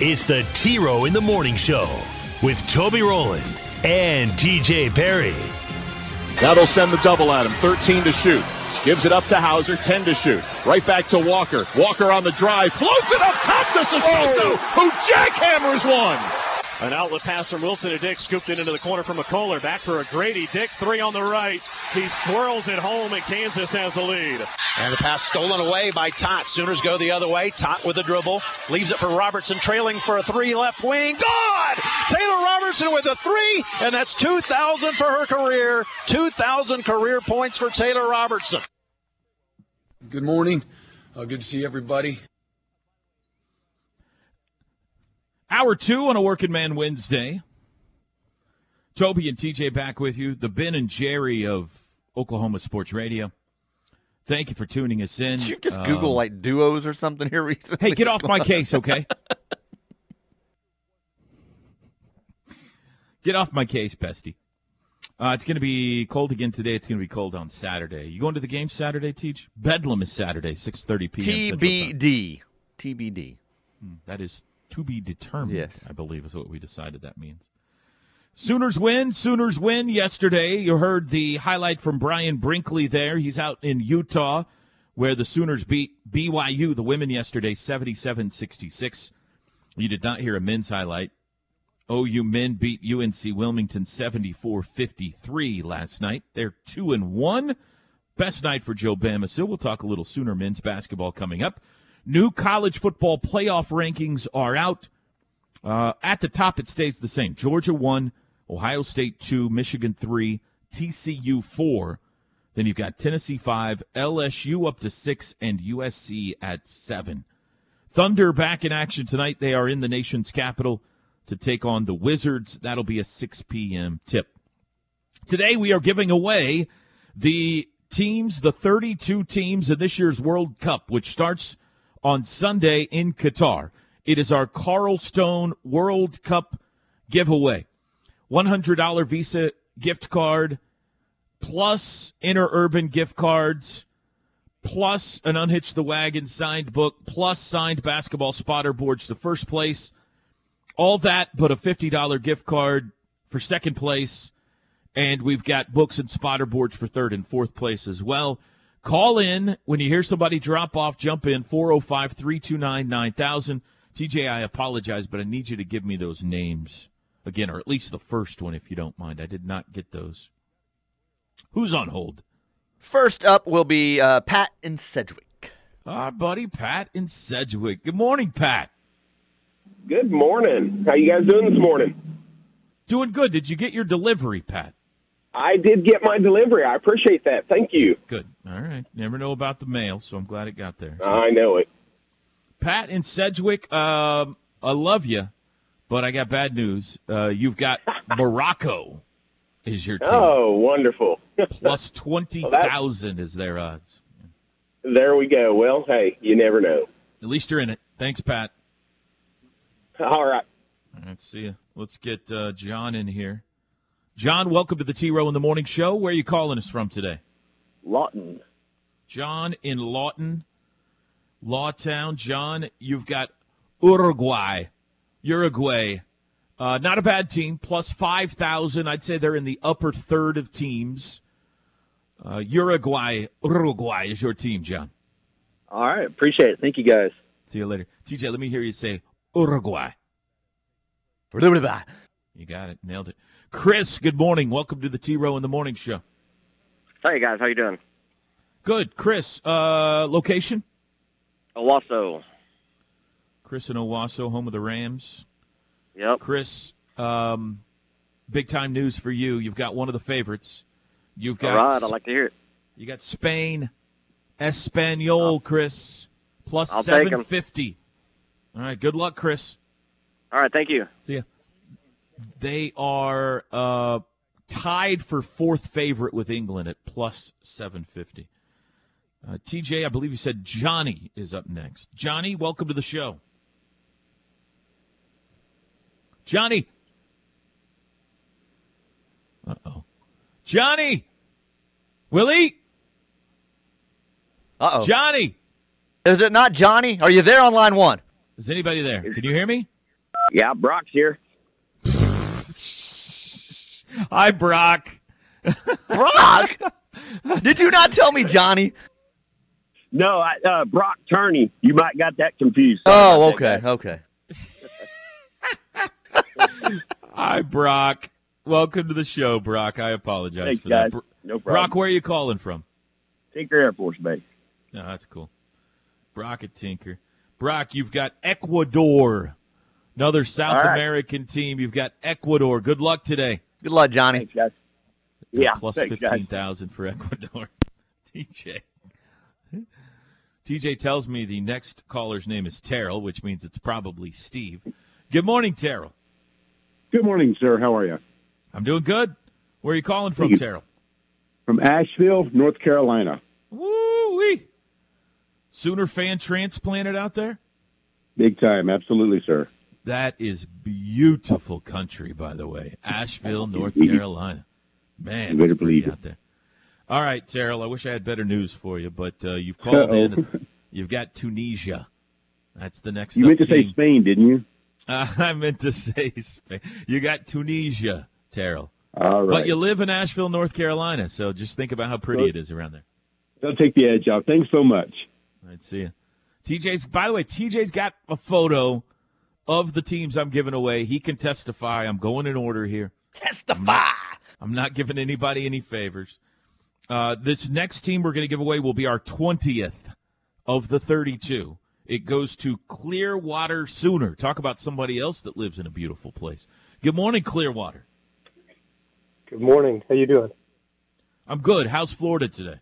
it's the T Row in the Morning Show with Toby Rowland and TJ Perry. That'll send the double at him. 13 to shoot. Gives it up to Hauser. 10 to shoot. Right back to Walker. Walker on the drive. Floats it up top to Sissoko, oh. who jackhammers one. An outlet pass from Wilson to Dick, scooped it into the corner from McCullar. Back for a Gradey. Dick, three on the right. He swirls it home, and Kansas has the lead. And the pass stolen away by Tot. Sooners go the other way. Tot with the dribble. Leaves it for Robertson, trailing for a three left wing. Gone! Taylor Robertson with a three, and that's 2,000 for her career. 2,000 career points for Taylor Robertson. Good morning. Uh, good to see everybody. Hour two on a Working Man Wednesday. Toby and TJ back with you. The Ben and Jerry of Oklahoma Sports Radio. Thank you for tuning us in. Did you just Google Um, like duos or something here recently? Hey, get off my case, okay? get off my case, Pesty. Uh, it's going to be cold again today. It's going to be cold on Saturday. You going to the game Saturday, Teach? Bedlam is Saturday, 6.30 p.m. TBD. TBD. That is to be determined. Yes. I believe is what we decided that means. Sooners win. Sooners win yesterday. You heard the highlight from Brian Brinkley there. He's out in Utah where the Sooners beat BYU, the women, yesterday, 77 66. You did not hear a men's highlight. OU men beat UNC Wilmington 74 53 last night. They're 2 and 1. Best night for Joe Bamisile. We'll talk a little Sooner men's basketball coming up. New college football playoff rankings are out. Uh, at the top, it stays the same. Georgia 1, Ohio State 2, Michigan 3, TCU 4. Then you've got Tennessee 5, LSU up to 6, and USC at 7. Thunder back in action tonight. They are in the nation's capital to take on the Wizards. That'll be a 6 p.m. tip. Today we are giving away the teams, the 32 teams in this year's World Cup, which starts on Sunday in Qatar. It is our Carlstone World Cup giveaway. $100 Visa gift card plus interurban gift cards plus an Unhitch the Wagon signed book plus signed basketball spotter boards to first place. All that but a $50 gift card for second place. And we've got books and spotter boards for third and fourth place as well. Call in when you hear somebody drop off, jump in 405 329 9000. TJ, I apologize, but I need you to give me those names again, or at least the first one if you don't mind. I did not get those. Who's on hold? First up will be uh, Pat in Sedgwick. Our buddy Pat in Sedgwick. Good morning, Pat. Good morning. How you guys doing this morning? Doing good. Did you get your delivery, Pat? I did get my delivery. I appreciate that. Thank you. Good. All right. Never know about the mail, so I'm glad it got there. I know it. Pat in Sedgwick, um, I love you, but I got bad news. Uh, you've got Morocco is your team. Oh, wonderful. Plus 20,000 is their odds. There we go. Well, hey, you never know. At least you're in it. Thanks, Pat. All right. All right, see you. Let's get uh, John in here. John, welcome to the T Row in the Morning Show. Where are you calling us from today? Lawton. John in Lawton, Lawtown. John, you've got Uruguay. Uruguay. Uh, not a bad team. Plus 5,000. I'd say they're in the upper third of teams. Uh, Uruguay. Uruguay is your team, John. All right. Appreciate it. Thank you, guys. See you later. TJ, let me hear you say Uruguay. You got it. Nailed it. Chris, good morning. Welcome to the T Row in the Morning Show. Hey, guys. How you doing? Good. Chris, uh, location? Owasso. Chris in Owasso, home of the Rams. Yep. Chris, um, big time news for you. You've got one of the favorites. You've got right. I'd like to hear it. you got Spain, Espanol, Chris, plus I'll take 'em. seven fifty. All right, good luck, Chris. All right, thank you. See ya. They are uh, tied for fourth favorite with England at plus 750. Uh, TJ, I believe you said Johnny is up next. Johnny, welcome to the show. Johnny. Uh oh. Johnny! Willie! Uh oh. Johnny! Is it not Johnny? Are you there on line one? Is anybody there? Can you hear me? Yeah, Brock's here. Hi, Brock. Brock? Did you not tell me Johnny? No, I, uh, Brock Turney. You might got that confused. Sorry Oh, about that, okay, okay. Hi, Brock. Welcome to the show, Brock. I apologize Thanks, for that. guys. Bro- No problem. Brock, where are you calling from? Tinker Air Force Base. No, that's cool. Brock at Tinker. Brock, you've got Ecuador. Another South All right. American team. You've got Ecuador. Good luck today. Good luck, Johnny. Thanks, guys. Yeah, Plus thanks, 15,000 for Ecuador. TJ. TJ tells me the next caller's name is Terrell, which means it's probably Steve. Good morning, Terrell. Good morning, sir. How are you? I'm doing good. Where are you calling from, you. Terrell? From Asheville, North Carolina. Woo wee. Sooner fan transplanted out there? Big time. Absolutely, sir. That is beautiful country, by the way. Asheville, North Carolina. Man, You better believe it. out there. All right, Terrell, I wish I had better news for you, but uh, you've called in. Uh-oh. You've got Tunisia. That's the next You meant to say. Spain, didn't you? Uh, I meant to say Spain. You got Tunisia, Terrell. All right. But you live in Asheville, North Carolina, so just think about how pretty it is around there. Don't take the edge off. Thanks so much. All right, see you. TJ's, by the way, TJ's got a photo of the teams I'm giving away. He can testify. I'm going in order here. Testify. I'm not giving anybody any favors. Uh, this next team we're going to give away will be our 20th of the 32. It goes to Clearwater Sooner. Talk about somebody else that lives in a beautiful place. Good morning, Clearwater. Good morning. How you doing? I'm good. How's Florida today?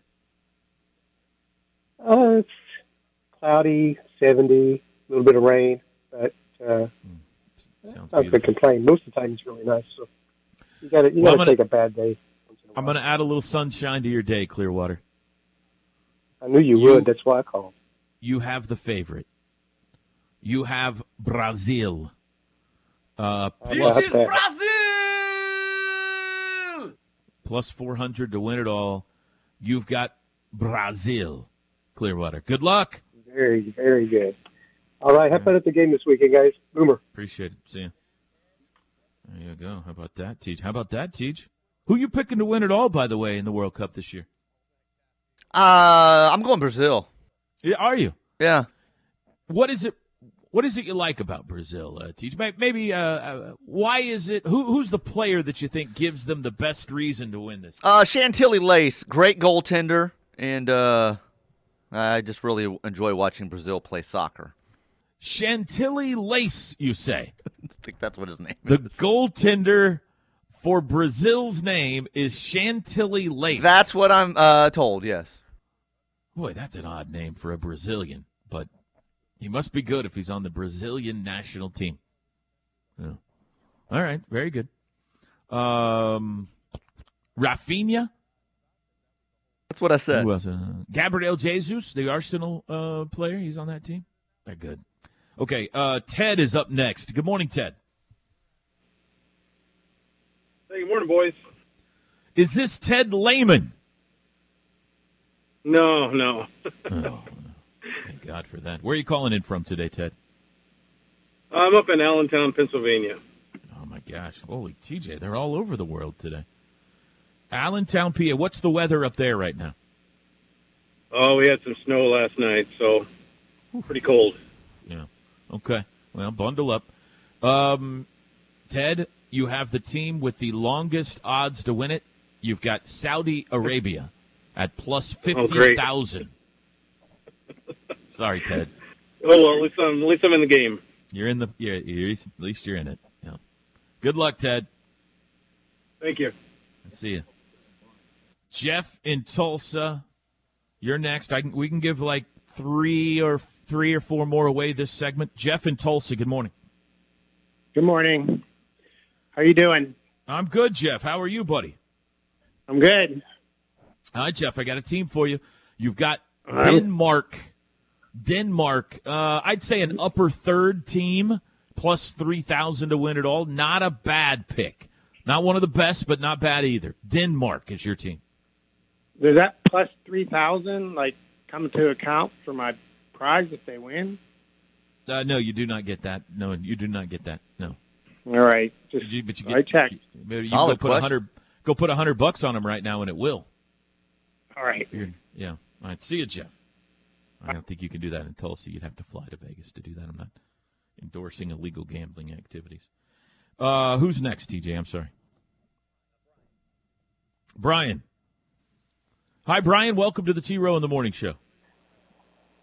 Uh, it's cloudy, 70, a little bit of rain, but uh, Sounds not to beautiful. complain. Most of the time, it's really nice. So you got to you Well, got I'm to gonna- take a bad day. I'm going to add a little sunshine to your day, Clearwater. I knew you, You- would. That's why I called. You have the favorite. You have Brazil. Uh, How about that? plus 400 to win it all. You've got Brazil, Clearwater. Good luck. Very, very good. All right, have fun at the game this weekend, guys. Boomer. Appreciate it. See you. There you go. How about that, Teach? How about that, Teach? Who you picking to win it all, by the way, in the World Cup this year? Uh, I'm going Brazil. Yeah, Are you? Yeah. What is it? What is it you like about Brazil, uh, Teach? Maybe uh, uh, why is it? Who, who's the player that you think gives them the best reason to win this? Uh, Chantilly Lace, great goaltender, and uh, I just really enjoy watching Brazil play soccer. Chantilly Lace, you say? I think that's what his name The is. The goaltender for Brazil's name is Chantilly Lace. That's what I'm uh, told. Yes. Boy, that's an odd name for a Brazilian, but he must be good if he's on the Brazilian national team. Yeah. All right, very good. Um, Rafinha. That's what I said. Who else? Uh, Gabriel Jesus, the Arsenal uh, player. He's on that team. Very good. Okay, uh, Ted is up next. Good morning, Ted. Hey, good morning, boys. Is this Ted Lehman? No, no. Oh, thank God for that. Where are you calling in from today, Ted? I'm up in Allentown, Pennsylvania. Oh my gosh. Holy TJ, they're all over the world today. Allentown, PA. What's the weather up there right now? Oh, we had some snow last night, so pretty cold. Yeah. Okay. Well, bundle up. Um, Ted, you have the team with the longest odds to win it. You've got Saudi Arabia at plus Oh, great. Sorry, Ted. Oh well, at least I'm at least I'm in the game. You're in the you're, you're, at least you're in it. Yeah. Good luck, Ted. Thank you. See you. Jeff in Tulsa, you're next. I can, we can give like three or three or four more away this segment. Jeff in Tulsa, good morning. Good morning. How are you doing? I'm good, Jeff. How are you, buddy? I'm good. All right, Jeff. I got a team for you. You've got Denmark. Denmark. Uh, I'd say an upper third team plus three thousand to win it all. Not a bad pick. Not one of the best, but not bad either. Denmark is your team. Is that plus three thousand like come to account for my prize if they win? Uh, no, you do not get that. No, you do not get that. No. All right. Just But you, but you I get, checked. you, maybe you Solid go put a hundred. Go put hundred bucks on them right now, and it will. All right. You're- yeah. All right. See you, Jeff. I don't think you can do that in Tulsa. You'd have to fly to Vegas to do that. I'm not endorsing illegal gambling activities. Uh, who's next, TJ? I'm sorry. Brian. Hi, Brian. Welcome to the T Row in the Morning Show.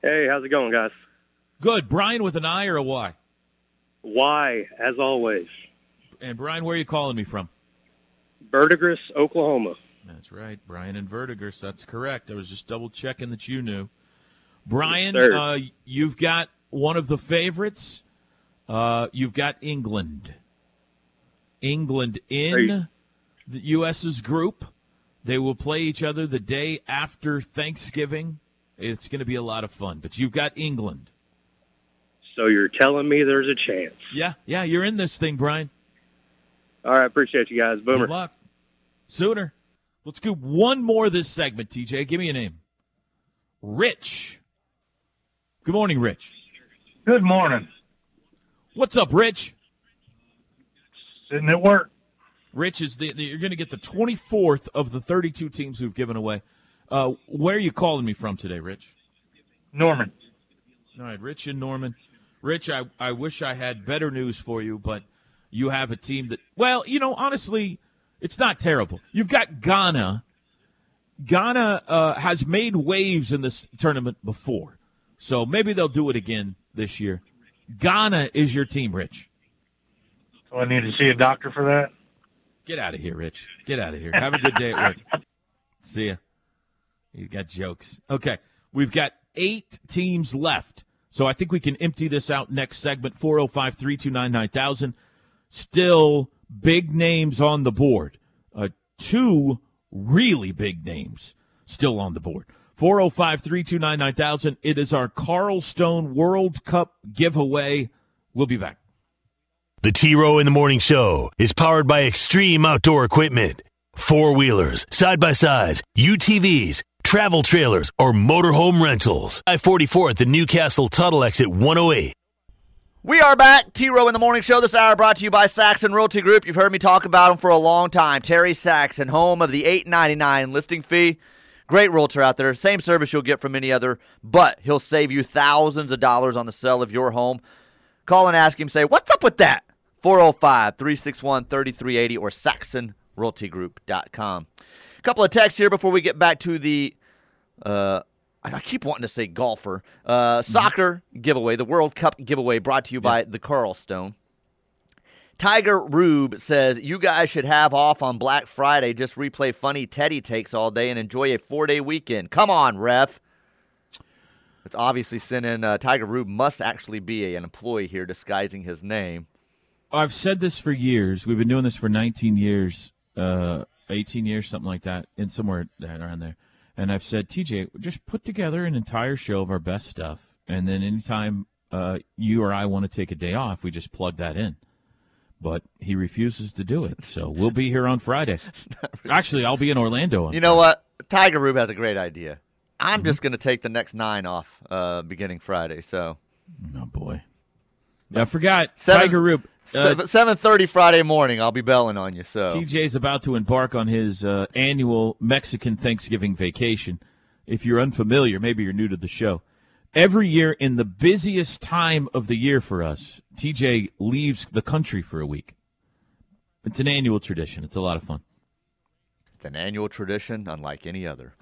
Hey, how's it going, guys? Good. Brian with an I or a Y? Y, as always, And Brian, where are you calling me from? Verdigris, Oklahoma. That's right, Brian and Vertigers. That's correct. I was just double checking that you knew. Brian, Yes, uh, you've got one of the favorites. Uh, you've got England. England in the U.S.'s group. They will play each other the day after Thanksgiving. It's going to be a lot of fun. But you've got England. So you're telling me there's a chance? Yeah, yeah, you're in this thing, Brian. All right, appreciate you guys. Boomer. Good luck. Sooner. Let's do one more this segment, TJ. Give me a name. Rich. Good morning, Rich. Good morning. What's up, Rich? Sitting at work. Rich is the, the- you're going to get the 24th of the 32 teams who've given away. Uh, where are you calling me from today, Rich? Norman. All right, Rich and Norman. Rich, I, I wish I had better news for you, but you have a team that, well, you know, honestly, it's not terrible. You've got Ghana. Ghana uh, has made waves in this tournament before, so maybe they'll do it again this year. Ghana is your team, Rich. So I need to see a doctor for that. Get out of here, Rich. Get out of here. Have a good day at work. See ya. You got jokes. Okay. We've got eight teams left. So I think we can empty this out next segment 405 329 9000. Still big names on the board. Uh, two really big names still on the board. 405 329 9000. It is our Carlstone World Cup giveaway. We'll be back. The T Row in the Morning Show is powered by Extreme Outdoor Equipment. Four wheelers, side by sides, UTVs, travel trailers, or motorhome rentals. I 44 at the Newcastle Tuttle exit 108. We are back. T Row in the Morning Show this hour brought to you by Saxon Realty Group. You've heard me talk about them for a long time. Terry Saxon, home of the eight ninety nine listing fee. Great realtor out there. Same service you'll get from any other, but he'll save you thousands of dollars on the sale of your home. Call and ask him, say, What's up with that? 405 361 3380 or saxonrealtygroup.com. A couple of texts here before we get back to the uh, I keep wanting to say golfer. Uh, soccer giveaway, the World Cup giveaway brought to you by the Carlstone. Tiger Rube says, You guys should have off on Black Friday. Just replay funny Teddy takes all day and enjoy a four day weekend. Come on, ref. It's obviously sent in. Uh, Tiger Rube must actually be an employee here disguising his name. I've said this for years. We've been doing this for 19 years, uh, 18 years, something like that, and somewhere around there. And I've said, TJ, just put together an entire show of our best stuff, and then anytime uh, you or I want to take a day off, we just plug that in. But he refuses to do it, so we'll be here on Friday. Actually, I'll be in Orlando. On You know what? Tiger Rube has a great idea. I'm just going to take the next nine off uh, beginning Friday. So, oh boy, yeah, I forgot Seven- Tiger Rube. Uh, seven thirty Friday morning. I'll be belling on you. So TJ's about to embark on his uh, annual Mexican Thanksgiving vacation. If you're unfamiliar, maybe you're new to the show. Every year, in the busiest time of the year for us, TJ leaves the country for a week. It's an annual tradition. It's a lot of fun. It's an annual tradition, unlike any other.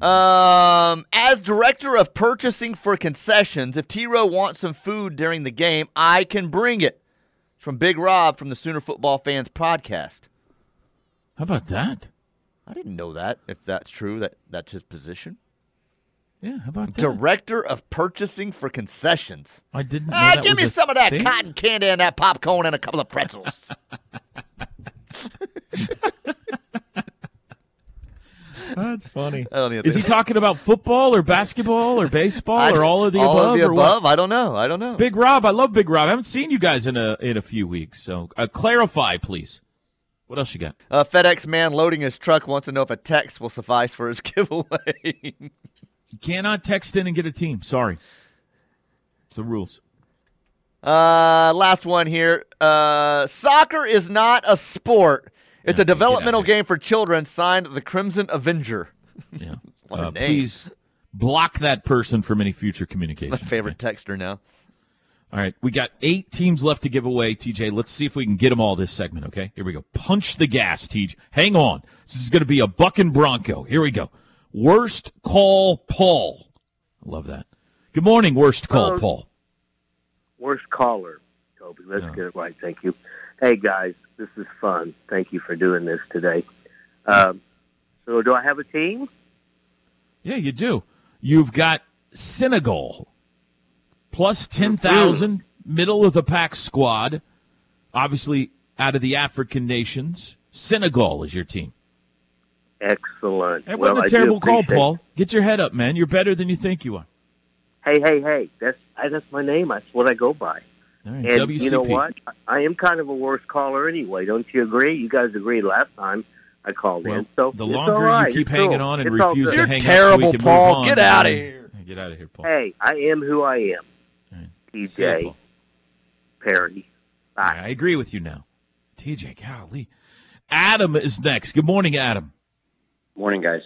Um, as director of purchasing for concessions, if T Row wants some food during the game, I can bring it. From Big Rob from the Sooner Football Fans podcast. How about that? I didn't know that. If that's true, that that's his position. Yeah, how about that? Director of Purchasing for Concessions. I didn't know Ah, that give me some of that thing. cotton candy and that popcorn and a couple of pretzels. That's funny. I don't even Is he talking about football or basketball or baseball I- or all of the all above? of the what? above? I don't know. I don't know. Big Rob, I love Big Rob. I haven't seen you guys in a in a few weeks, so uh, clarify, please. What else you got? A FedEx man loading his truck wants to know if a text will suffice for his giveaway. You cannot text in and get a team. Sorry, it's the rules. uh, last one here. Uh, soccer is not a sport. It's a developmental game for children. Signed the Crimson Avenger. Yeah. What a Uh, name. please block that person from any future communication. My favorite texter now. All right, we got eight teams left to give away, TJ. Let's see if we can get them all this segment, okay? Here we go. Punch the gas, TJ. Hang on. This is going to be a Buck and Bronco. Here we go. Worst call, Paul. I love that. Good morning, worst call, Hello. Paul. Worst caller, Toby. Let's get it right. Thank you. Hey, guys, this is fun. Thank you for doing this today. Um, so, do I have a team? Yeah, you do. You've got Senegal plus 10,000, middle of the pack squad. Obviously, out of the African nations. Senegal is your team. Excellent. That well, wasn't a terrible call, Paul. Get your head up, man. You're better than you think you are. Hey, hey, hey! That's I, that's my name. That's what I go by. All right, And you know what? I am kind of a worse caller anyway. Don't you agree? You guys agreed last time I called Well, in. So the it's longer all right. you keep It's hanging cool. on and It's all refuse good. to hang up so we can move on, Get outta then- here. Get out of here, Paul. Hey, I am who I am. See TJ ya, Paul. Perry. I agree with you now. TJ, golly. Adam is next. Good morning, Adam. Morning, guys.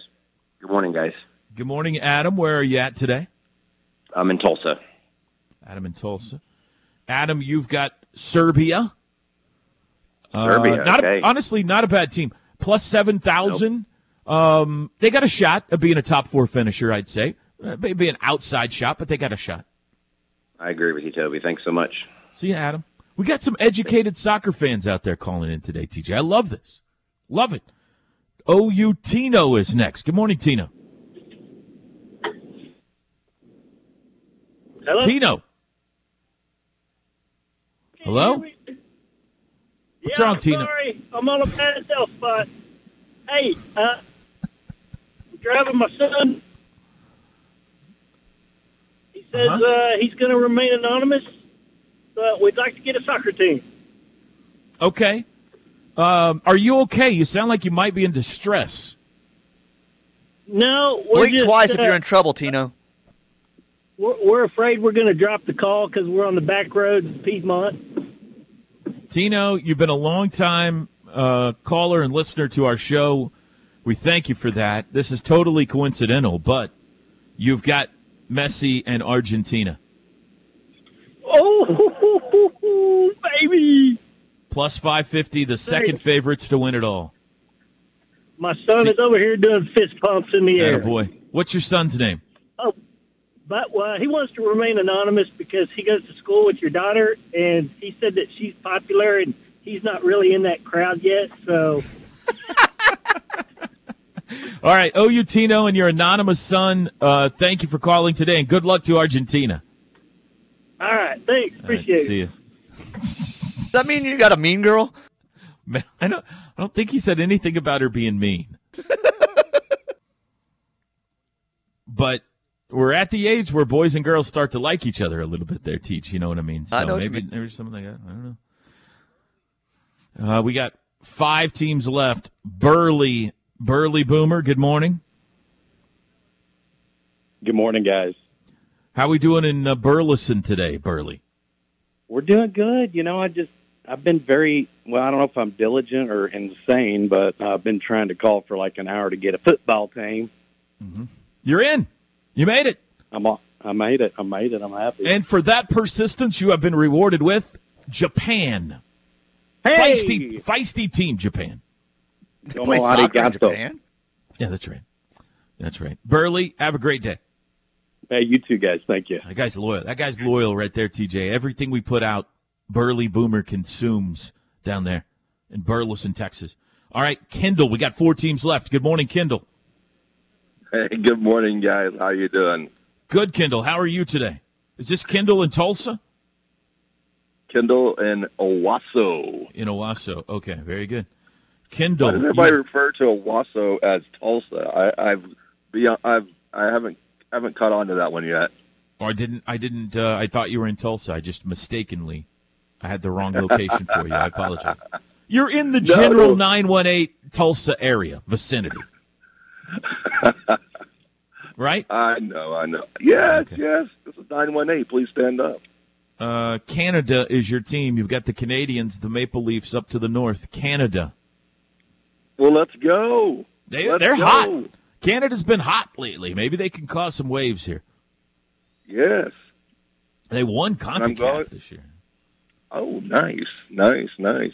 Good morning, guys. Good morning, Adam. Where are you at today? I'm in Tulsa. Adam in Tulsa. Adam, you've got Serbia. Uh, Serbia, not a- okay. honestly, not a bad team. Plus seven thousand. Um, they got a shot of being a top four finisher, I'd say. Uh, maybe an outside shot, but they got a shot. I agree with you, Toby. Thanks so much. See you, Adam. We got some educated soccer fans out there calling in today, TJ. I love this. Love it. OU Tino is next. Good morning, Tino. Hello? Tino. Hello? What's yeah, wrong, Tino? Sorry, I'm on a bad cell spot. Hey, uh, I'm driving my son. He says Uh-huh. uh, he's going to remain anonymous, but we'd like to get a soccer team. Okay. Um, are you okay? You sound like you might be in distress. No, we're Blink just, twice if uh, you're in trouble, Tino. We're, we're afraid we're going to drop the call because we're on the back roads of Piedmont. Tino, you've been a long time uh, caller and listener to our show. We thank you for that. This is totally coincidental, but you've got Messi and Argentina. Oh, baby! Plus 550, the second favorites to win it all. My son is over here doing fist pumps in the air. boy. What's your son's name? But uh, he wants to remain anonymous because he goes to school with your daughter, and he said that she's popular, and he's not really in that crowd yet. So, All right, OU Tino and your anonymous son, uh, thank you for calling today, and good luck to Argentina. all right, thanks, All right, appreciate see it. See you. Does that mean you got a mean girl? Man, I don't, I don't think he said anything about her being mean. but we're at the age where boys and girls start to like each other a little bit there, Teach. You know what I mean? So I know what you maybe mean. there's something like that. I don't know. Uh, we got five teams left. Burley, Burley Boomer, good morning. Good morning, guys. How we doing in uh, Burleson today, Burley? We're doing good. You know, I just I've been very well. I don't know if I'm diligent or insane, but I've been trying to call for like an hour to get a football team. You're in. You made it. I'm all, I made it. I made it. I'm happy. And for that persistence, you have been rewarded with Japan. Hey! Feisty, feisty team, Japan. Domo play soccer in. Japan? Yeah, that's right. That's right. Burley, have a great day. Hey, you too, guys. Thank you. That guy's loyal. That guy's loyal right there, TJ. Everything we put out, Burley Boomer consumes down there in Burleson, Texas. All right, Kendall, we got four teams left. Good morning, Kendall. Hey, good morning, guys. How you doing? Good, Kendall. How are you today? Is this Kendall in Tulsa? Kendall in Owasso. In Owasso. Okay, very good. Why Kendall. does everybody you- refer to Owasso as Tulsa? I, I've I've I haven't haven't caught on to that one yet. Oh, I didn't. I didn't. Uh, I thought you were in Tulsa. I just mistakenly, I had the wrong location for you. I apologize. You're in the No. general nine one eight Tulsa area vicinity, right? I know, I know. Yes, yes. This is nine one eight. Please stand up. Uh, Canada is your team. You've got the Canadians, the Maple Leafs up to the north. Canada. Well, let's go. They, Let's they're go. hot. Canada's been hot lately. Maybe they can cause some waves here. Yes. They won CONCACAF this year. Oh, nice, nice, nice.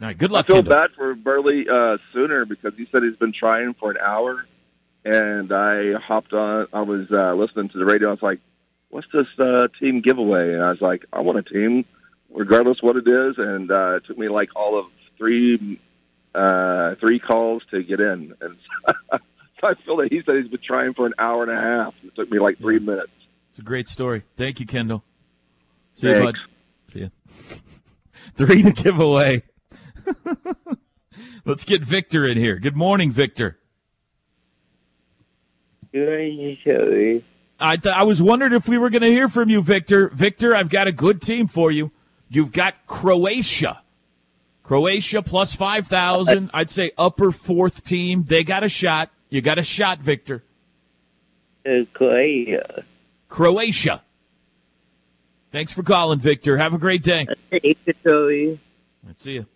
All right, good luck. I feel Kendall. bad for Burley uh, Sooner because he said he's been trying for an hour, and I hopped on. I was uh, listening to the radio. I was like, "What's this uh, team giveaway?" And I was like, "I want a team, regardless what it is." And uh, it took me like all of three uh, three calls to get in, and so I feel that he said he's been trying for an hour and a half. It took me like three minutes. It's a great story. Thank you, Kendall. See you, bud. Thanks. See you. Three to give away. Let's get Victor in here. Good morning, Victor. I th- I was wondering if we were going to hear from you, Victor. Victor, I've got a good team for you. You've got Croatia. Croatia plus 5,000. I'd say upper fourth team. They got a shot. You got a shot, Victor. Croatia. Croatia. Thanks for calling, Victor. Have a great day. Italy. Let's see you.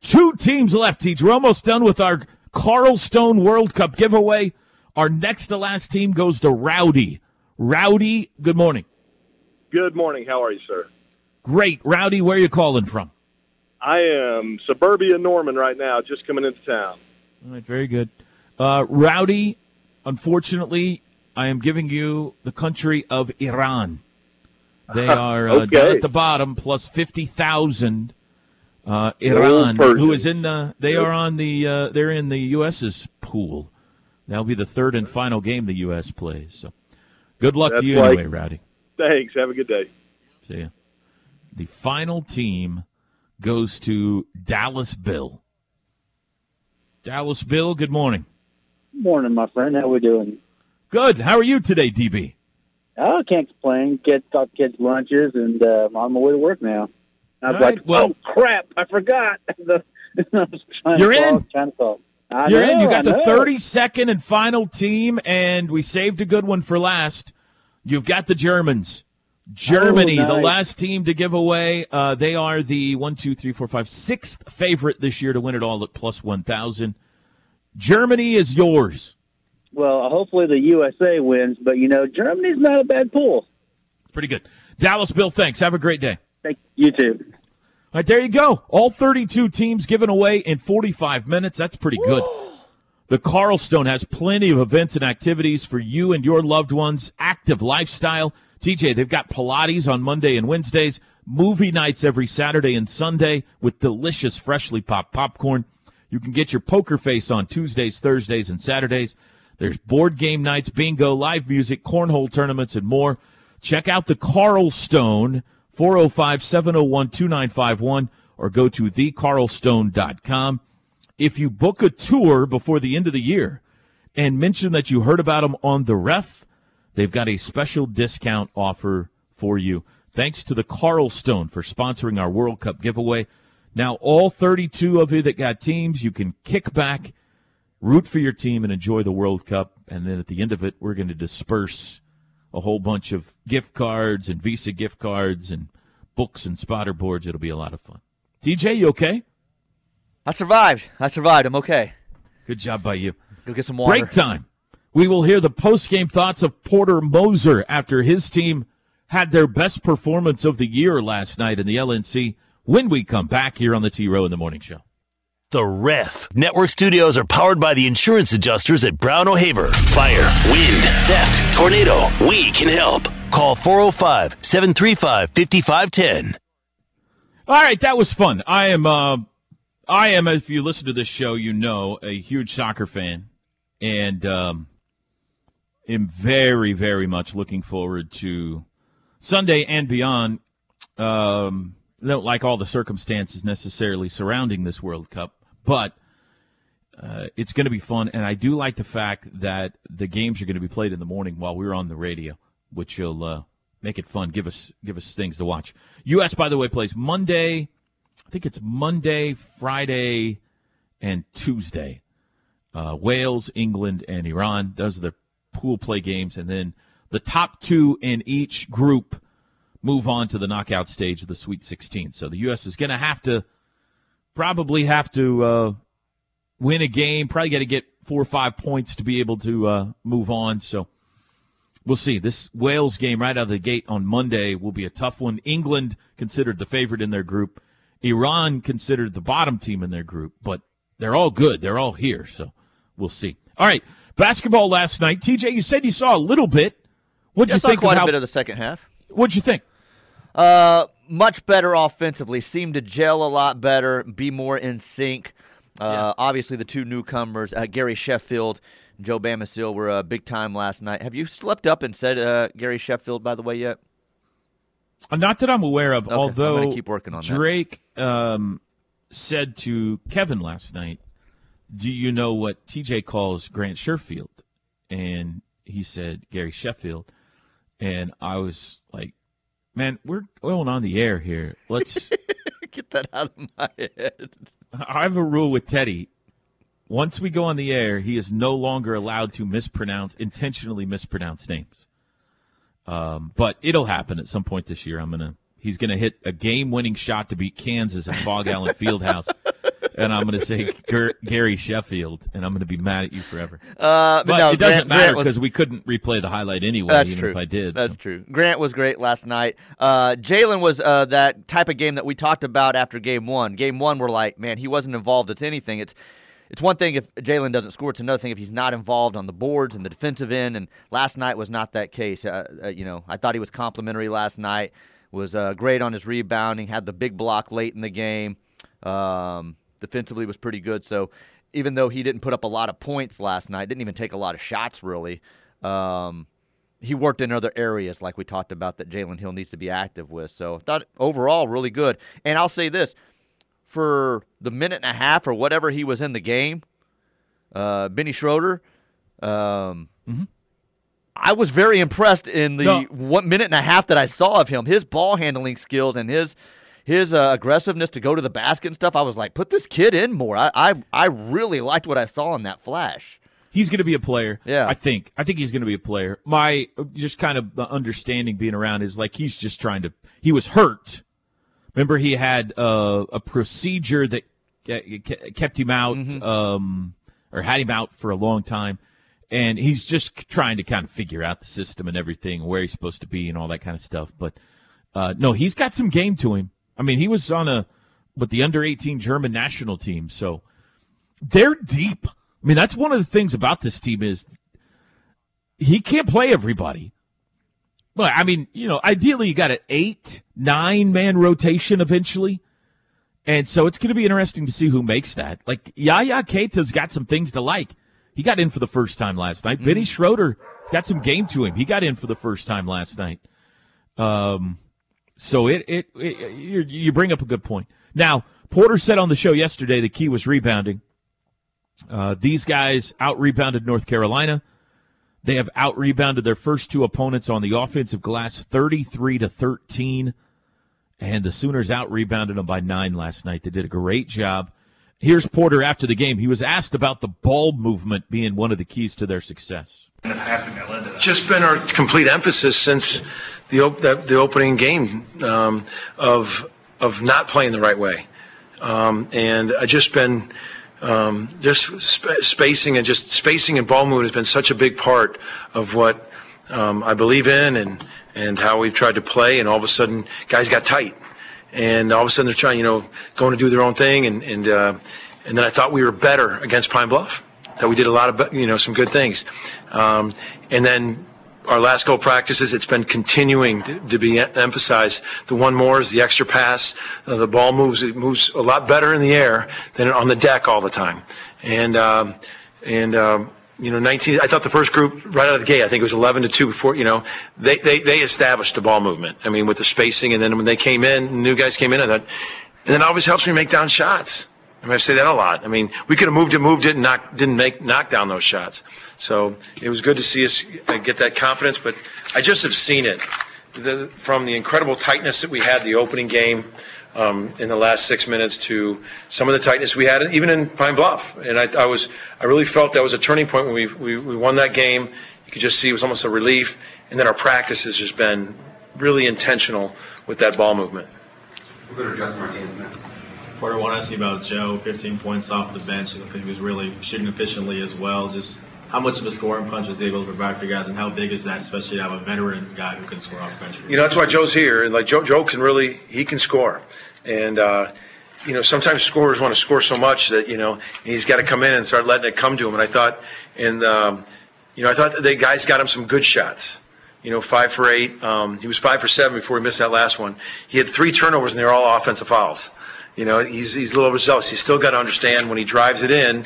Two teams left, Teach. We're almost done with our Carlstone World Cup giveaway. Our next to last team goes to Rowdy. Rowdy, good morning. Good morning. How are you, sir? Great. Rowdy, where are you calling from? I am suburbia Norman right now, just coming into town. All right, very good. Uh, Rowdy, unfortunately, I am giving you the country of Iran. They are uh, down at the bottom, plus 50,000. Uh, Iran, who is in the, they are on the, uh, they're in the U.S.'s pool. That'll be the third and final game the U.S. plays. So good luck That's to you like- anyway, Rowdy. Thanks. Have a good day. See ya. The final team goes to Dallas Bill. Dallas Bill, good morning. Morning, my friend. How are we doing? Good. How are you today, DB? Oh, can't complain. Get got kids lunches, and uh, I'm on my way to work now. I was All like, right, well- oh crap, I forgot. The- I was trying You're to call, in. Trying to call. I You're in. know, You got I the know. 32nd and final team, and we saved a good one for last. You've got the Germans. Germany, Oh, the last team to give away. Uh, they are the one, two, three, four, five, sixth favorite this year to win it all at plus 1,000. Germany is yours. Well, hopefully the USA wins, but you know Germany's not a bad pool. Pretty good. Dallas Bill, thanks. Have a great day. Thank you too. All right, there you go. All 32 teams given away in 45 minutes. That's pretty good. The Carlstone has plenty of events and activities for you and your loved ones. Active lifestyle. TJ, they've got Pilates on Monday and Wednesdays, movie nights every Saturday and Sunday with delicious freshly popped popcorn. You can get your poker face on Tuesdays, Thursdays, and Saturdays. There's board game nights, bingo, live music, cornhole tournaments, and more. Check out the Carlstone, 405 701 2951, or go to thecarlstone.com. If you book a tour before the end of the year and mention that you heard about them on the ref, they've got a special discount offer for you. Thanks to the Carlstone for sponsoring our World Cup giveaway. Now, all 32 of you that got teams, you can kick back, root for your team, and enjoy the World Cup. And then at the end of it, we're going to disperse a whole bunch of gift cards and Visa gift cards and books and spotter boards. It'll be a lot of fun. TJ, you okay? I survived. I survived. I'm okay. Good job by you. Go get some water. Break time. We will hear the post-game thoughts of Porter Moser after his team had their best performance of the year last night in the LNC when we come back here on the T Row in the Morning Show. The Ref. Network studios are powered by the insurance adjusters at Brown O'Haver. Fire, wind, theft, tornado. We can help. Call 405 735 5510. All right, that was fun. I am, uh, I am. If you listen to this show, you know, a huge soccer fan, and um, am very, very much looking forward to Sunday and beyond. Um, don't like all the circumstances necessarily surrounding this World Cup, but uh, it's going to be fun. And I do like the fact that the games are going to be played in the morning while we're on the radio, which will uh, make it fun. Give us give us things to watch. U.S. by the way plays Monday. I think it's Monday, Friday, and Tuesday. Uh, Wales, England, and Iran. Those are the pool play games, and then the top two in each group move on to the knockout stage of the Sweet 16. So the U.S. is going to have to probably have to uh, win a game. Probably got to get four or five points to be able to uh, move on. So we'll see. This Wales game right out of the gate on Monday will be a tough one. England considered the favorite in their group. Iran considered the bottom team in their group, but they're all good. They're all here. So we'll see. All right. Basketball last night. TJ, you said you saw a little bit. What'd Yeah, you saw think quite a how, bit of the second half. What'd you think? Uh, much better offensively. Seemed to gel a lot better, be more in sync. Uh, Obviously, the two newcomers, uh, Gary Sheffield, and Joe Bamisile, were uh, big time last night. Have you slept up and said uh, Gary Sheffield, by the way, yet? Uh, Not that I'm aware of, Okay, although keep working on. Drake um, said to Kevin last night, Do you know what TJ calls Grant Sherfield? And he said, Gary Sheffield. And I was like, Man, we're going on the air here. Let's Get that out of my head. I have a rule with Teddy. Once we go on the air, he is no longer allowed to mispronounce, intentionally mispronounce names. Um, but it'll happen at some point this year. I'm gonna. He's gonna hit a game-winning shot to beat Kansas at Phog Allen Fieldhouse, and I'm gonna say Ger- Gary Sheffield, and I'm gonna be mad at you forever. Uh, but but no, it doesn't Grant- matter because we couldn't replay the highlight anyway, That's even true. if I did. That's so. true. Grant was great last night. Uh, Jalen was uh, that type of game that we talked about after game one. Game one, we're like, man, he wasn't involved with anything. It's it's one thing if Jalen doesn't score. It's another thing if he's not involved on the boards and the defensive end. And last night was not that case. Uh, uh, you know, I thought he was complimentary last night. Was uh, great on his rebounding. Had the big block late in the game. Um, defensively was pretty good. So even though he didn't put up a lot of points last night, didn't even take a lot of shots really. Um, he worked in other areas like we talked about that Jalen Hill needs to be active with. So I thought overall really good. And I'll say this for the minute and a half or whatever he was in the game, uh, Benny Schroeder, um, I was very impressed in the No. one minute and a half that I saw of him. His ball handling skills and his his uh, aggressiveness to go to the basket and stuff. I was like, put this kid in more. I I, I really liked what I saw in that flash. He's going to be a player. Yeah. I think. I think he's going to be a player. My just kind of understanding being around is like he's just trying to. He was hurt. Remember, he had uh, a procedure that ke- ke- kept him out, Mm-hmm. um, or had him out for a long time, and he's just trying to kind of figure out the system and everything, where he's supposed to be, and all that kind of stuff. But uh, no, he's got some game to him. I mean, he was on a with the under eighteen German national team, so they're deep. I mean, that's one of the things about this team is he can't play everybody. Well, I mean, you know, ideally you got an eight, nine man rotation eventually. And so it's going to be interesting to see who makes that. Like Yaya Keita's got some things to like. He got in for the first time last night. Benny Schroeder got some game to him. He got in for the first time last night. Um, so it, it, it you, you bring up a good point. Now, Porter said on the show yesterday the key was rebounding. Uh, these guys out rebounded North Carolina. They have out rebounded their first two opponents on the offensive glass 33 to 13. And the Sooners out rebounded them by nine last night. They did a great job. Here's Porter after the game. He was asked about the ball movement being one of the keys to their success. just been our complete emphasis since the op- the, the opening game um, of of not playing the right way, um, and I just been um, just sp- spacing and just spacing and ball movement has been such a big part of what um, I believe in and and how we've tried to play, and all of a sudden guys got tight, and all of a sudden they're trying you know going to do their own thing, and and uh, and then I thought we were better against Pine Bluff that we did a lot of you know some good things, um, and then our last goal practices it's been continuing to, to be em- emphasized. The one more is the extra pass. Uh, the ball moves it moves a lot better in the air than on the deck all the time, and um, and um, you know, 19. I thought the first group right out of the gate, I think it was 11 to two before. You know, they they they established the ball movement. I mean, with the spacing, and then when they came in, new guys came in, and that, and then always helps me make down shots. I mean, I say that a lot. I mean, we could have moved it, moved it, and knock, didn't make knock down those shots. So it was good to see us uh, get that confidence. But I just have seen it the, from the incredible tightness that we had the opening game um, in the last six minutes to some of the tightness we had even in Pine Bluff. And I, I was I really felt that was a turning point when we, we we won that game. You could just see it was almost a relief. And then our practice has just been really intentional with that ball movement. We'll go to Justin Martinez next. Porter, want to ask you about Joe, 15 points off the bench. He was really shooting efficiently as well. Just how much of a scoring punch was he able to provide for you guys, and how big is that, especially to have a veteran guy who can score off the bench? You? You know, that's why Joe's here. And like Joe, Joe can really, he can score. And, uh, you know, sometimes scorers want to score so much that, you know, he's got to come in and start letting it come to him. And I thought, and, um, you know, I thought the guys got him some good shots. You know, five for eight. Um, he was five for seven before he missed that last one. He had three turnovers, and they were all offensive fouls. You know, he's, he's a little overzealous. He's still got to understand when he drives it in,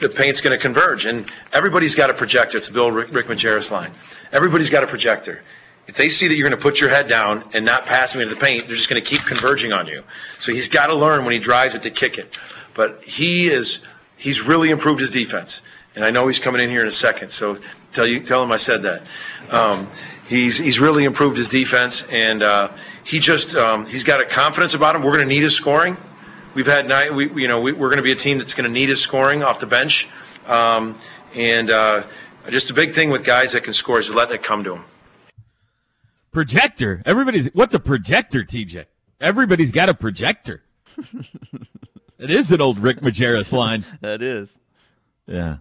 the paint's going to converge. And everybody's got a projector. It's a Bill Rick, Rick Majerus line. Everybody's got a projector. If they see that you're going to put your head down and not pass them into the paint, they're just going to keep converging on you. So he's got to learn when he drives it to kick it. But he is he's really improved his defense, and I know he's coming in here in a second. So tell you tell him I said that. Um, he's he's really improved his defense, and uh, he just um, he's got a confidence about him. We're going to need his scoring. We've had nine. We you know we, we're going to be a team that's going to need his scoring off the bench, um, and uh, just a big thing with guys that can score is letting it come to them. Projector. Everybody's what's a projector, TJ? Everybody's got a projector. it is an old Rick Majerus line. that is. Yeah.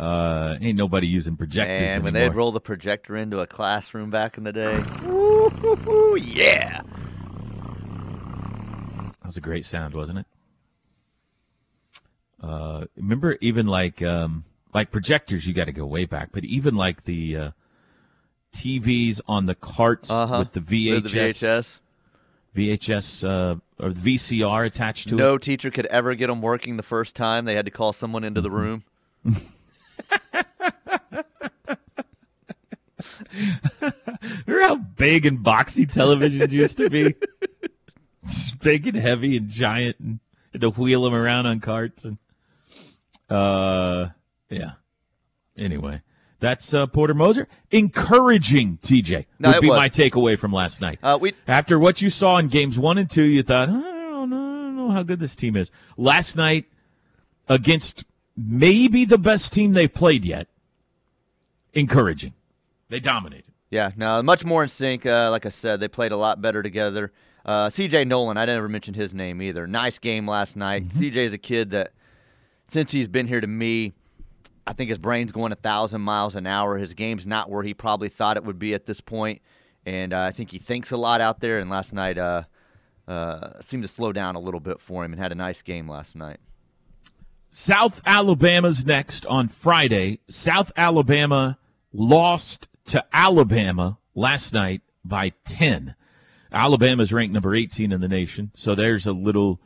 Uh, ain't nobody using projectors And when they'd roll the projector into a classroom back in the day, Ooh, yeah. That was a great sound, wasn't it? Uh, remember, even like um, like projectors, you got to go way back. But even like the uh, TVs on the carts Uh-huh. with the VHS, the VHS. VHS uh, or VCR attached to No it. No teacher could ever get them working the first time. They had to call someone into the room. Remember how big and boxy televisions used to be? It's big and heavy and giant, and had to wheel them around on carts. And uh, yeah. Anyway, that's uh, Porter Moser. Encouraging, TJ. No, would be was. my takeaway from last night. Uh, we After what you saw in games one and two, you thought, I don't know, I don't know how good this team is. Last night, against maybe the best team they've played yet, encouraging. They dominated. Yeah, no, much more in sync. Uh, like I said, they played a lot better together. Uh, CJ Noland, I never mentioned his name either. Nice game last night. CJ is a kid that, since he's been here to me, I think his brain's going a thousand miles an hour. His game's not where he probably thought it would be at this point, and uh, I think he thinks a lot out there. And last night uh, uh, seemed to slow down a little bit for him, and had a nice game last night. South Alabama's next on Friday. South Alabama lost to Alabama last night by 10. Alabama's ranked number 18 in the nation, so there's a little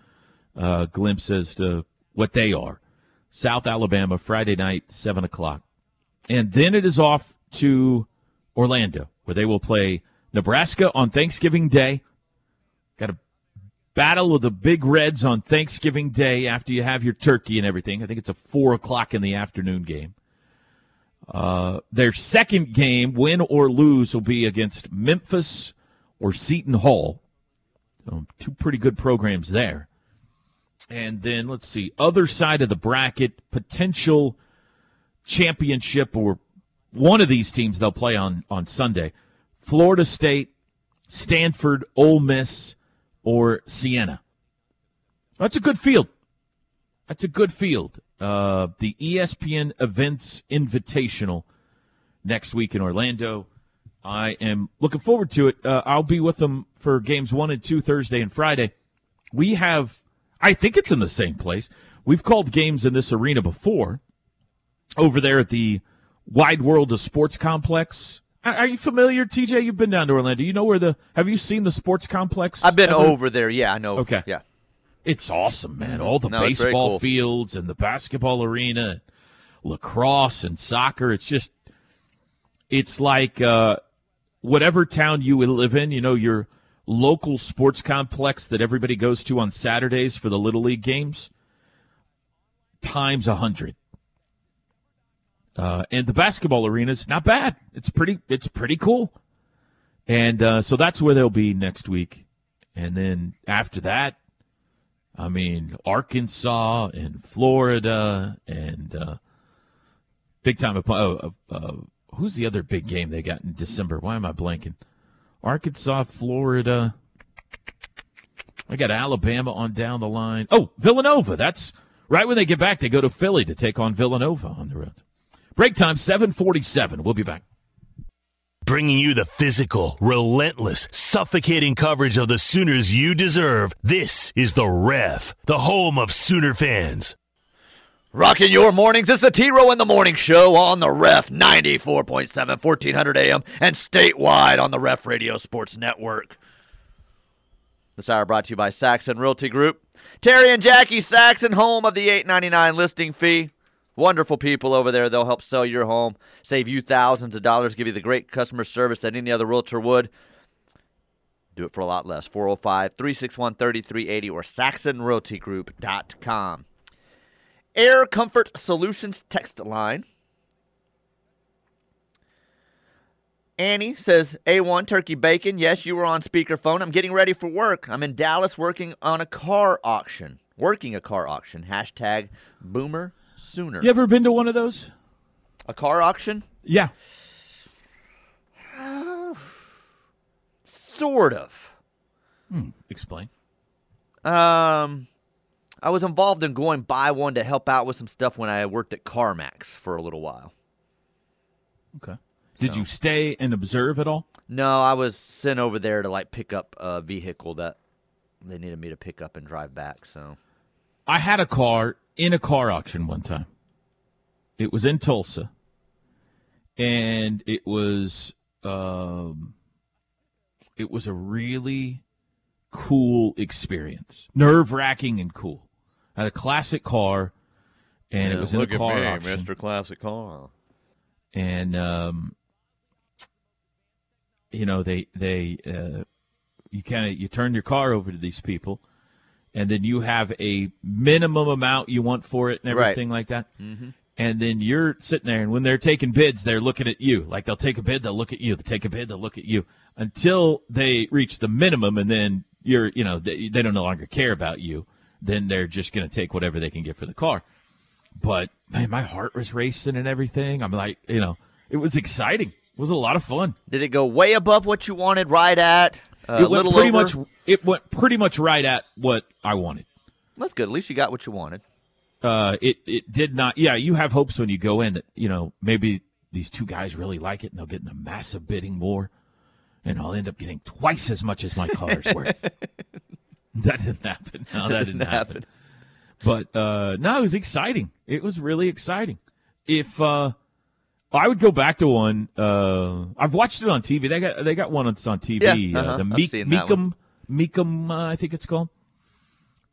uh, glimpse as to what they are. South Alabama, Friday night, 7 o'clock. And then it is off to Orlando, where they will play Nebraska on Thanksgiving Day. Battle with the Big Reds on Thanksgiving Day after you have your turkey and everything. I think it's a 4 o'clock in the afternoon game. Uh, their second game, win or lose, will be against Memphis or Seton Hall. So two pretty good programs there. And then let's see, other side of the bracket, potential championship or one of these teams they'll play on on Sunday. Florida State, Stanford, Ole Miss, or Siena. That's a good field. That's a good field. Uh, the ESPN Events Invitational next week in Orlando. I am looking forward to it. Uh, I'll be with them for games one and two Thursday and Friday. We have, I think it's in the same place. We've called games in this arena before over there at the Wide World of Sports Complex. Are you familiar, TJ? You've been down to Orlando. You know where the, have you seen the sports complex? I've been ever? over there. Yeah, I know. Okay. Yeah. It's awesome, man. All the No, baseball cool. fields and the basketball arena. lacrosse and soccer. It's just, it's like uh, whatever town you live in, you know, your local sports complex that everybody goes to on Saturdays for the Little League games, times a hundred. Uh, and the basketball arena is not bad. It's pretty. It's pretty cool. And uh, so that's where they'll be next week. And then after that, I mean, Arkansas and Florida and uh, big time. Uh, who's the other big game they got in December? Why am I blanking? Arkansas, Florida. I got Alabama on down the line. Oh, Villanova. That's right when they get back. They go to Philly to take on Villanova on the road. Break time, 747. We'll be back. Bringing you the physical, relentless, suffocating coverage of the Sooners you deserve. This is The Ref, the home of Sooner fans. Rocking your mornings, it's the T Row in the Morning Show on the Ref 94.7, 1400 AM, and statewide on the Ref Radio Sports Network. This hour brought to you by Saxon Realty Group. Terry and Jackie Saxon, home of the $8.99 listing fee. Wonderful people over there. They'll help sell your home, save you thousands of dollars, give you the great customer service that any other realtor would. Do it for a lot less. 405 361 3380 or saxonrealtygroup.com. Air Comfort Solutions text line. Annie says, A1 turkey bacon. Yes, you were on speakerphone. I'm getting ready for work. I'm in Dallas working on a car auction. Working a car auction. Hashtag boomer sooner. You ever been to one of those? A car auction? Yeah. sort of. Hmm. Explain. Um, I was involved in going by one to help out with some stuff when I worked at CarMax for a little while. Okay. Did you stay and observe at all? No, I was sent over there to like pick up a vehicle that they needed me to pick up and drive back. So I had a car in a car auction one time. It was in Tulsa, and it was um, it was a really cool experience, nerve wracking and cool. I had a classic car, and Yeah, it was in a car me, auction. Mr. Classic Car. and um, you know they they uh, you kind of you turn your car over to these people, and then you have a minimum amount you want for it and Right. everything like that. Mhm. And then you're sitting there, and when they're taking bids, they're looking at you. Like they'll take a bid, they'll look at you. They take a bid, they'll look at you until they reach the minimum, and then you're, you know, they, they don't no longer care about you. Then they're just going to take whatever they can get for the car. But man, my heart was racing and everything. I'm like, you know, it was exciting. It was a lot of fun. Did it go way above what you wanted? Right at uh, it went pretty over? much. It went pretty much right at what I wanted. That's good. At least you got what you wanted. Uh, it it did not. Yeah, you have hopes when you go in that you know maybe these two guys really like it and they'll get in a massive bidding war, and I'll end up getting twice as much as my car's worth. That didn't happen. No, that didn't, Didn't happen. But uh, no, it was exciting. It was really exciting. If uh, I would go back to one, uh, I've watched it on TV. They got they got one that's on TV. Yeah, uh, uh-huh. the Meek, Mecum Mecum, uh, I think it's called.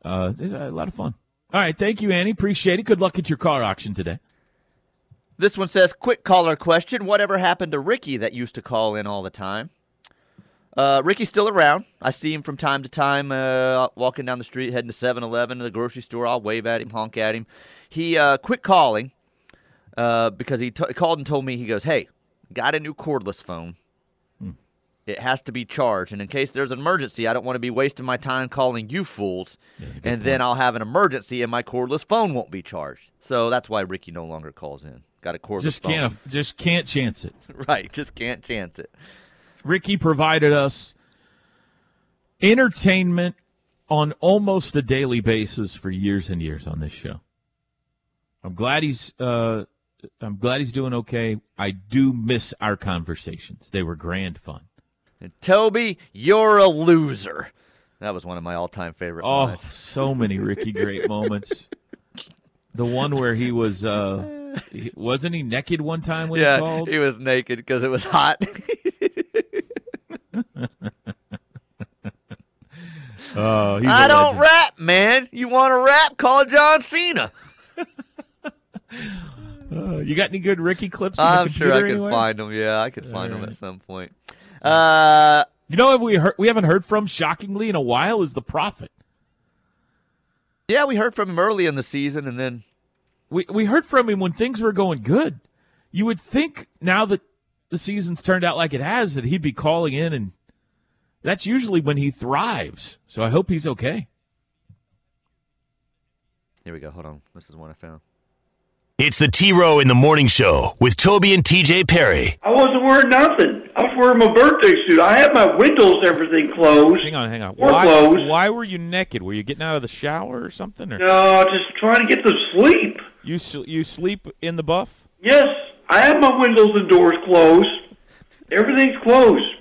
Uh, it's a lot of fun. All right, thank you, Annie. Appreciate it. Good luck at your car auction today. This one says, quick caller question. Whatever happened to Ricky that used to call in all the time? Uh, Ricky's still around. I see him from time to time uh, walking down the street, heading to 7 Eleven, to the grocery store. I'll wave at him, honk at him. He uh, quit calling uh, because he t- called and told me, he goes, Hey, got a new cordless phone. It has to be charged. And in case there's an emergency, I don't want to be wasting my time calling you fools. and then I'll have an emergency and my cordless phone won't be charged. So that's why Ricky no longer calls in. Got a cordless Just phone. can't just can't chance it. right, just can't chance it. Ricky provided us entertainment on almost a daily basis for years and years on this show. I'm glad he's uh, I'm glad he's doing okay. I do miss our conversations. They were grand fun. And Toby, you're a loser. That was one of my all-time favorite Oh, so many Ricky great moments. The one where he was uh wasn't he naked one time when yeah, he called? he was naked because it was hot. Oh, I don't legend. rap, man. You want to rap? Call John Cena. Oh, you got any good Ricky clips? on I'm sure I could anywhere? find them. Yeah, I could find them at some point. Uh, you know, have we heard, we haven't heard from shockingly in a while is the prophet. Yeah, we heard from him early in the season, and then we we heard from him when things were going good. You would think now that the season's turned out like it has that he'd be calling in, and that's usually when he thrives. So I hope he's okay. here we go. Hold on, this is one I found. It's the T Row in the Morning Show with Toby and TJ Perry. I wasn't wearing nothing. I was wearing my birthday suit. I had my windows, everything closed. Hang on, hang on. Why, closed. why were you naked? Were you getting out of the shower or something? Or No, just trying to get some sleep. you s- you sleep in the buff? Yes, I have my windows and doors closed. Everything's closed.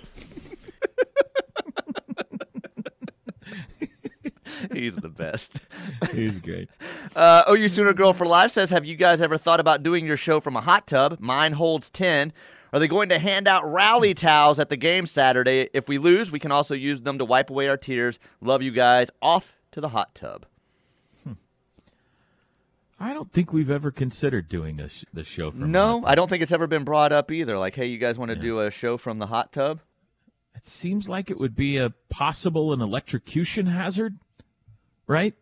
He's the best. He's great. Uh, OU Sooner Girl for Life says, Have you guys ever thought about doing your show from a hot tub? Mine holds 10. Are they going to hand out rally towels at the game Saturday? If we lose, we can also use them to wipe away our tears. Love you guys. Off to the hot tub. I don't think we've ever considered doing a sh- the show from. No, I don't think it's ever been brought up either. Like, hey, you guys want to do a show from the hot tub? It seems like it would be a possible an electrocution hazard, right?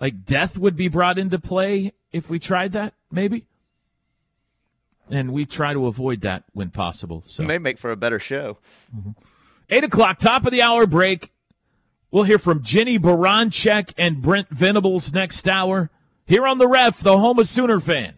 Like death would be brought into play if we tried that, maybe. And we try to avoid that when possible. So May make for a better show. Mm-hmm. Eight o'clock, top of the hour break. We'll hear from Jennie Baranczyk and Brent Venables next hour. Here on the ref, the home of Sooner fan.